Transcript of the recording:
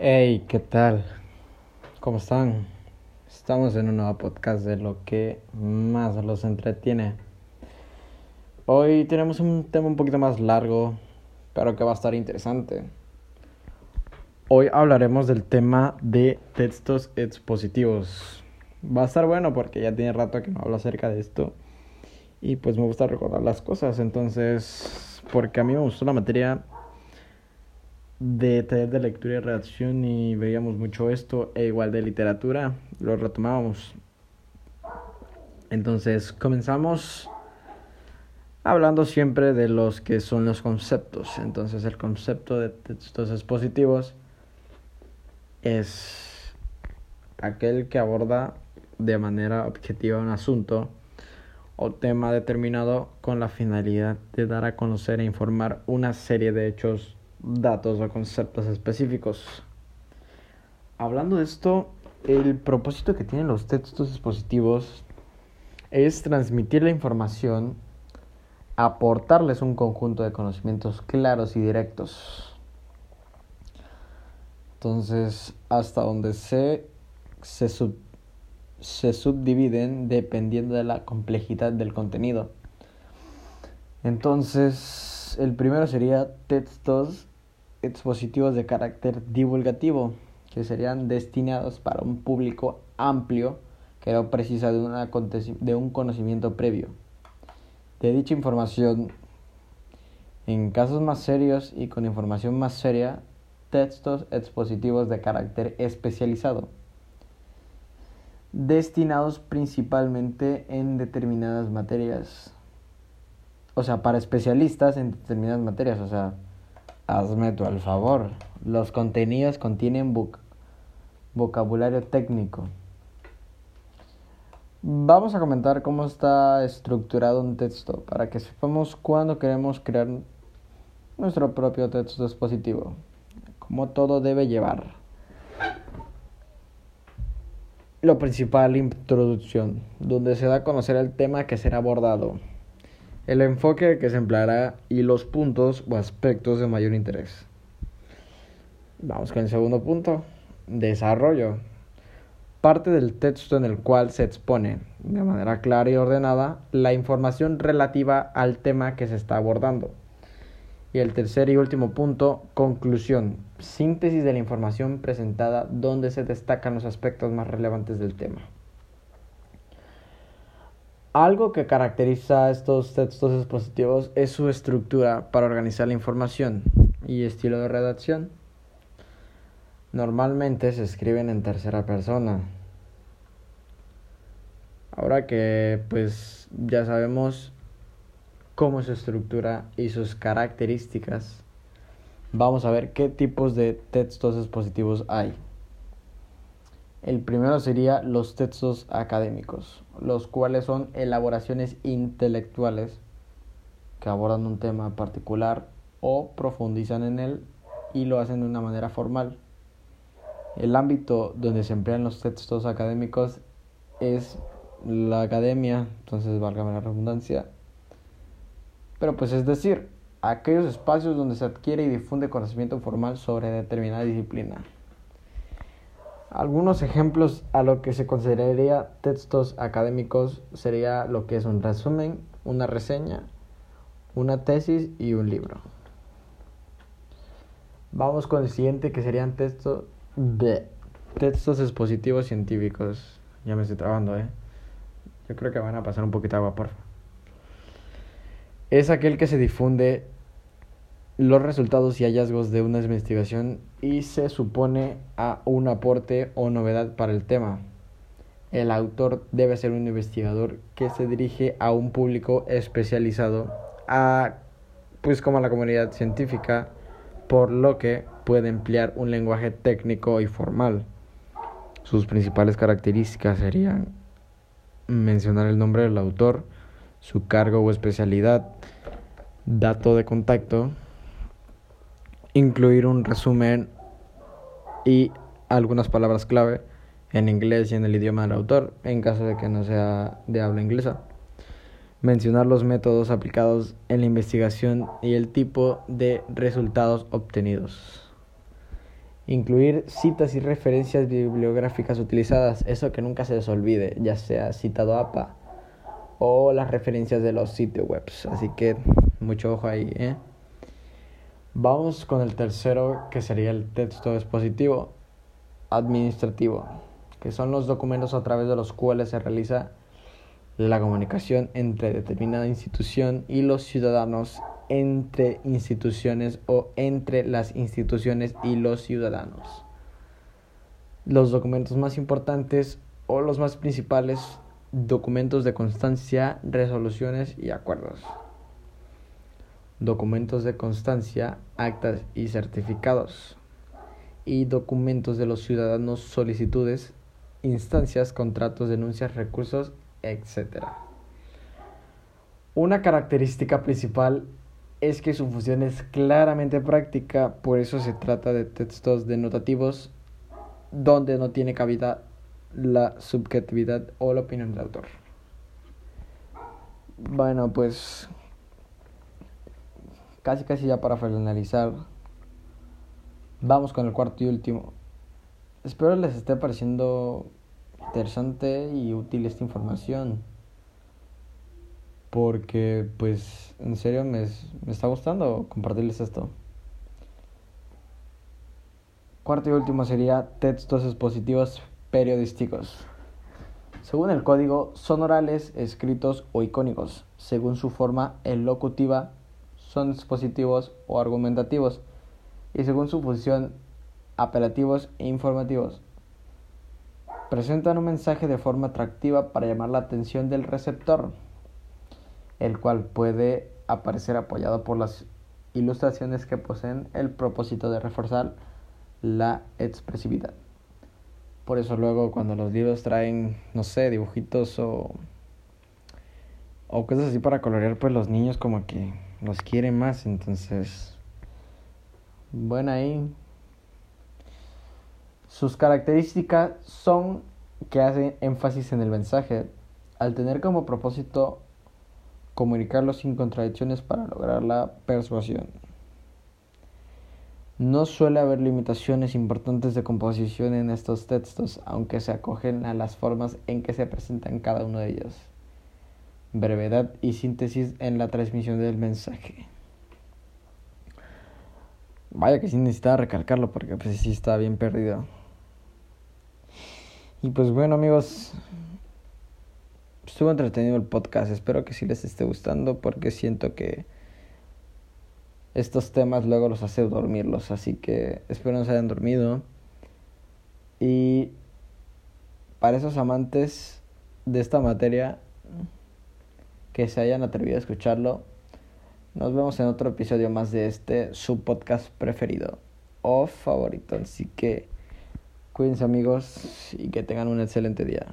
Hey, ¿qué tal? ¿Cómo están? Estamos en un nuevo podcast de lo que más los entretiene. Hoy tenemos un tema un poquito más largo, pero que va a estar interesante. Hoy hablaremos del tema de textos expositivos. Va a estar bueno porque ya tiene rato que no hablo acerca de esto. Y pues me gusta recordar las cosas. Entonces, porque a mí me gustó la materia de de lectura y redacción y veíamos mucho esto, e igual de literatura, lo retomábamos. Entonces comenzamos hablando siempre de los que son los conceptos. Entonces el concepto de textos expositivos es aquel que aborda de manera objetiva un asunto o tema determinado con la finalidad de dar a conocer e informar una serie de hechos datos o conceptos específicos. Hablando de esto, el propósito que tienen los textos expositivos es transmitir la información, aportarles un conjunto de conocimientos claros y directos. Entonces, hasta donde se, se, se subdividen dependiendo de la complejidad del contenido. Entonces, el primero sería textos expositivos de carácter divulgativo, que serían destinados para un público amplio que no precisa de, de un conocimiento previo. De dicha información, en casos más serios y con información más seria, textos expositivos de carácter especializado, destinados principalmente en determinadas materias, o sea, para especialistas en determinadas materias, o sea, Hazme tú el favor. Los contenidos contienen vocabulario técnico. Vamos a comentar cómo está estructurado un texto para que sepamos cuándo queremos crear nuestro propio texto expositivo. Cómo todo debe llevar. Lo principal, introducción, donde se da a conocer el tema que será abordado el enfoque que se empleará y los puntos o aspectos de mayor interés. Vamos con el segundo punto, desarrollo. Parte del texto en el cual se expone de manera clara y ordenada la información relativa al tema que se está abordando. Y el tercer y último punto, conclusión, síntesis de la información presentada donde se destacan los aspectos más relevantes del tema. Algo que caracteriza a estos textos expositivos es su estructura para organizar la información y estilo de redacción. Normalmente se escriben en tercera persona. Ahora que pues ya sabemos cómo su estructura y sus características, vamos a ver qué tipos de textos expositivos hay. El primero sería los textos académicos, los cuales son elaboraciones intelectuales que abordan un tema particular o profundizan en él y lo hacen de una manera formal. El ámbito donde se emplean los textos académicos es la academia, entonces valga la redundancia. Pero pues es decir, aquellos espacios donde se adquiere y difunde conocimiento formal sobre determinada disciplina. Algunos ejemplos a lo que se consideraría textos académicos sería lo que es un resumen, una reseña, una tesis y un libro. Vamos con el siguiente que serían textos de textos expositivos científicos. Ya me estoy trabando, ¿eh? Yo creo que van a pasar un poquito de agua, por favor. Es aquel que se difunde los resultados y hallazgos de una investigación y se supone a un aporte o novedad para el tema. El autor debe ser un investigador que se dirige a un público especializado, a, pues como a la comunidad científica, por lo que puede emplear un lenguaje técnico y formal. Sus principales características serían mencionar el nombre del autor, su cargo o especialidad, dato de contacto, incluir un resumen y algunas palabras clave en inglés y en el idioma del autor, en caso de que no sea de habla inglesa. mencionar los métodos aplicados en la investigación y el tipo de resultados obtenidos. Incluir citas y referencias bibliográficas utilizadas, eso que nunca se les olvide, ya sea citado APA o las referencias de los sitios web. Así que mucho ojo ahí. ¿eh? Vamos con el tercero, que sería el texto expositivo administrativo, que son los documentos a través de los cuales se realiza la comunicación entre determinada institución y los ciudadanos, entre instituciones o entre las instituciones y los ciudadanos. Los documentos más importantes o los más principales, documentos de constancia, resoluciones y acuerdos. Documentos de constancia, actas y certificados. Y documentos de los ciudadanos, solicitudes, instancias, contratos, denuncias, recursos etc. Una característica principal es que su función es claramente práctica, por eso se trata de textos denotativos donde no tiene cabida la subjetividad o la opinión del autor. Bueno, pues casi casi ya para finalizar, vamos con el cuarto y último. Espero les esté pareciendo interesante y útil esta información. Porque, pues, en serio me, me está gustando compartirles esto. Cuarto y último sería textos expositivos periodísticos. Según el código, son orales, escritos o icónicos. Según su forma elocutiva, son expositivos o argumentativos. Y según su función, apelativos e informativos presentan un mensaje de forma atractiva para llamar la atención del receptor, el cual puede aparecer apoyado por las ilustraciones que poseen el propósito de reforzar la expresividad. Por eso luego cuando los libros traen, no sé, dibujitos o, o cosas así para colorear, pues los niños como que los quieren más, entonces, bueno ahí sus características son que hacen énfasis en el mensaje, al tener como propósito comunicarlo sin contradicciones para lograr la persuasión. No suele haber limitaciones importantes de composición en estos textos, aunque se acogen a las formas en que se presentan cada uno de ellos. Brevedad y síntesis en la transmisión del mensaje. Vaya que sí necesitaba recalcarlo porque pues sí está bien perdido. Y pues bueno amigos, estuvo entretenido el podcast, espero que sí les esté gustando porque siento que estos temas luego los hace dormirlos, así que espero no se hayan dormido. Y para esos amantes de esta materia que se hayan atrevido a escucharlo, nos vemos en otro episodio más de este, su podcast preferido o favorito. Así que Cuídense amigos y que tengan un excelente día.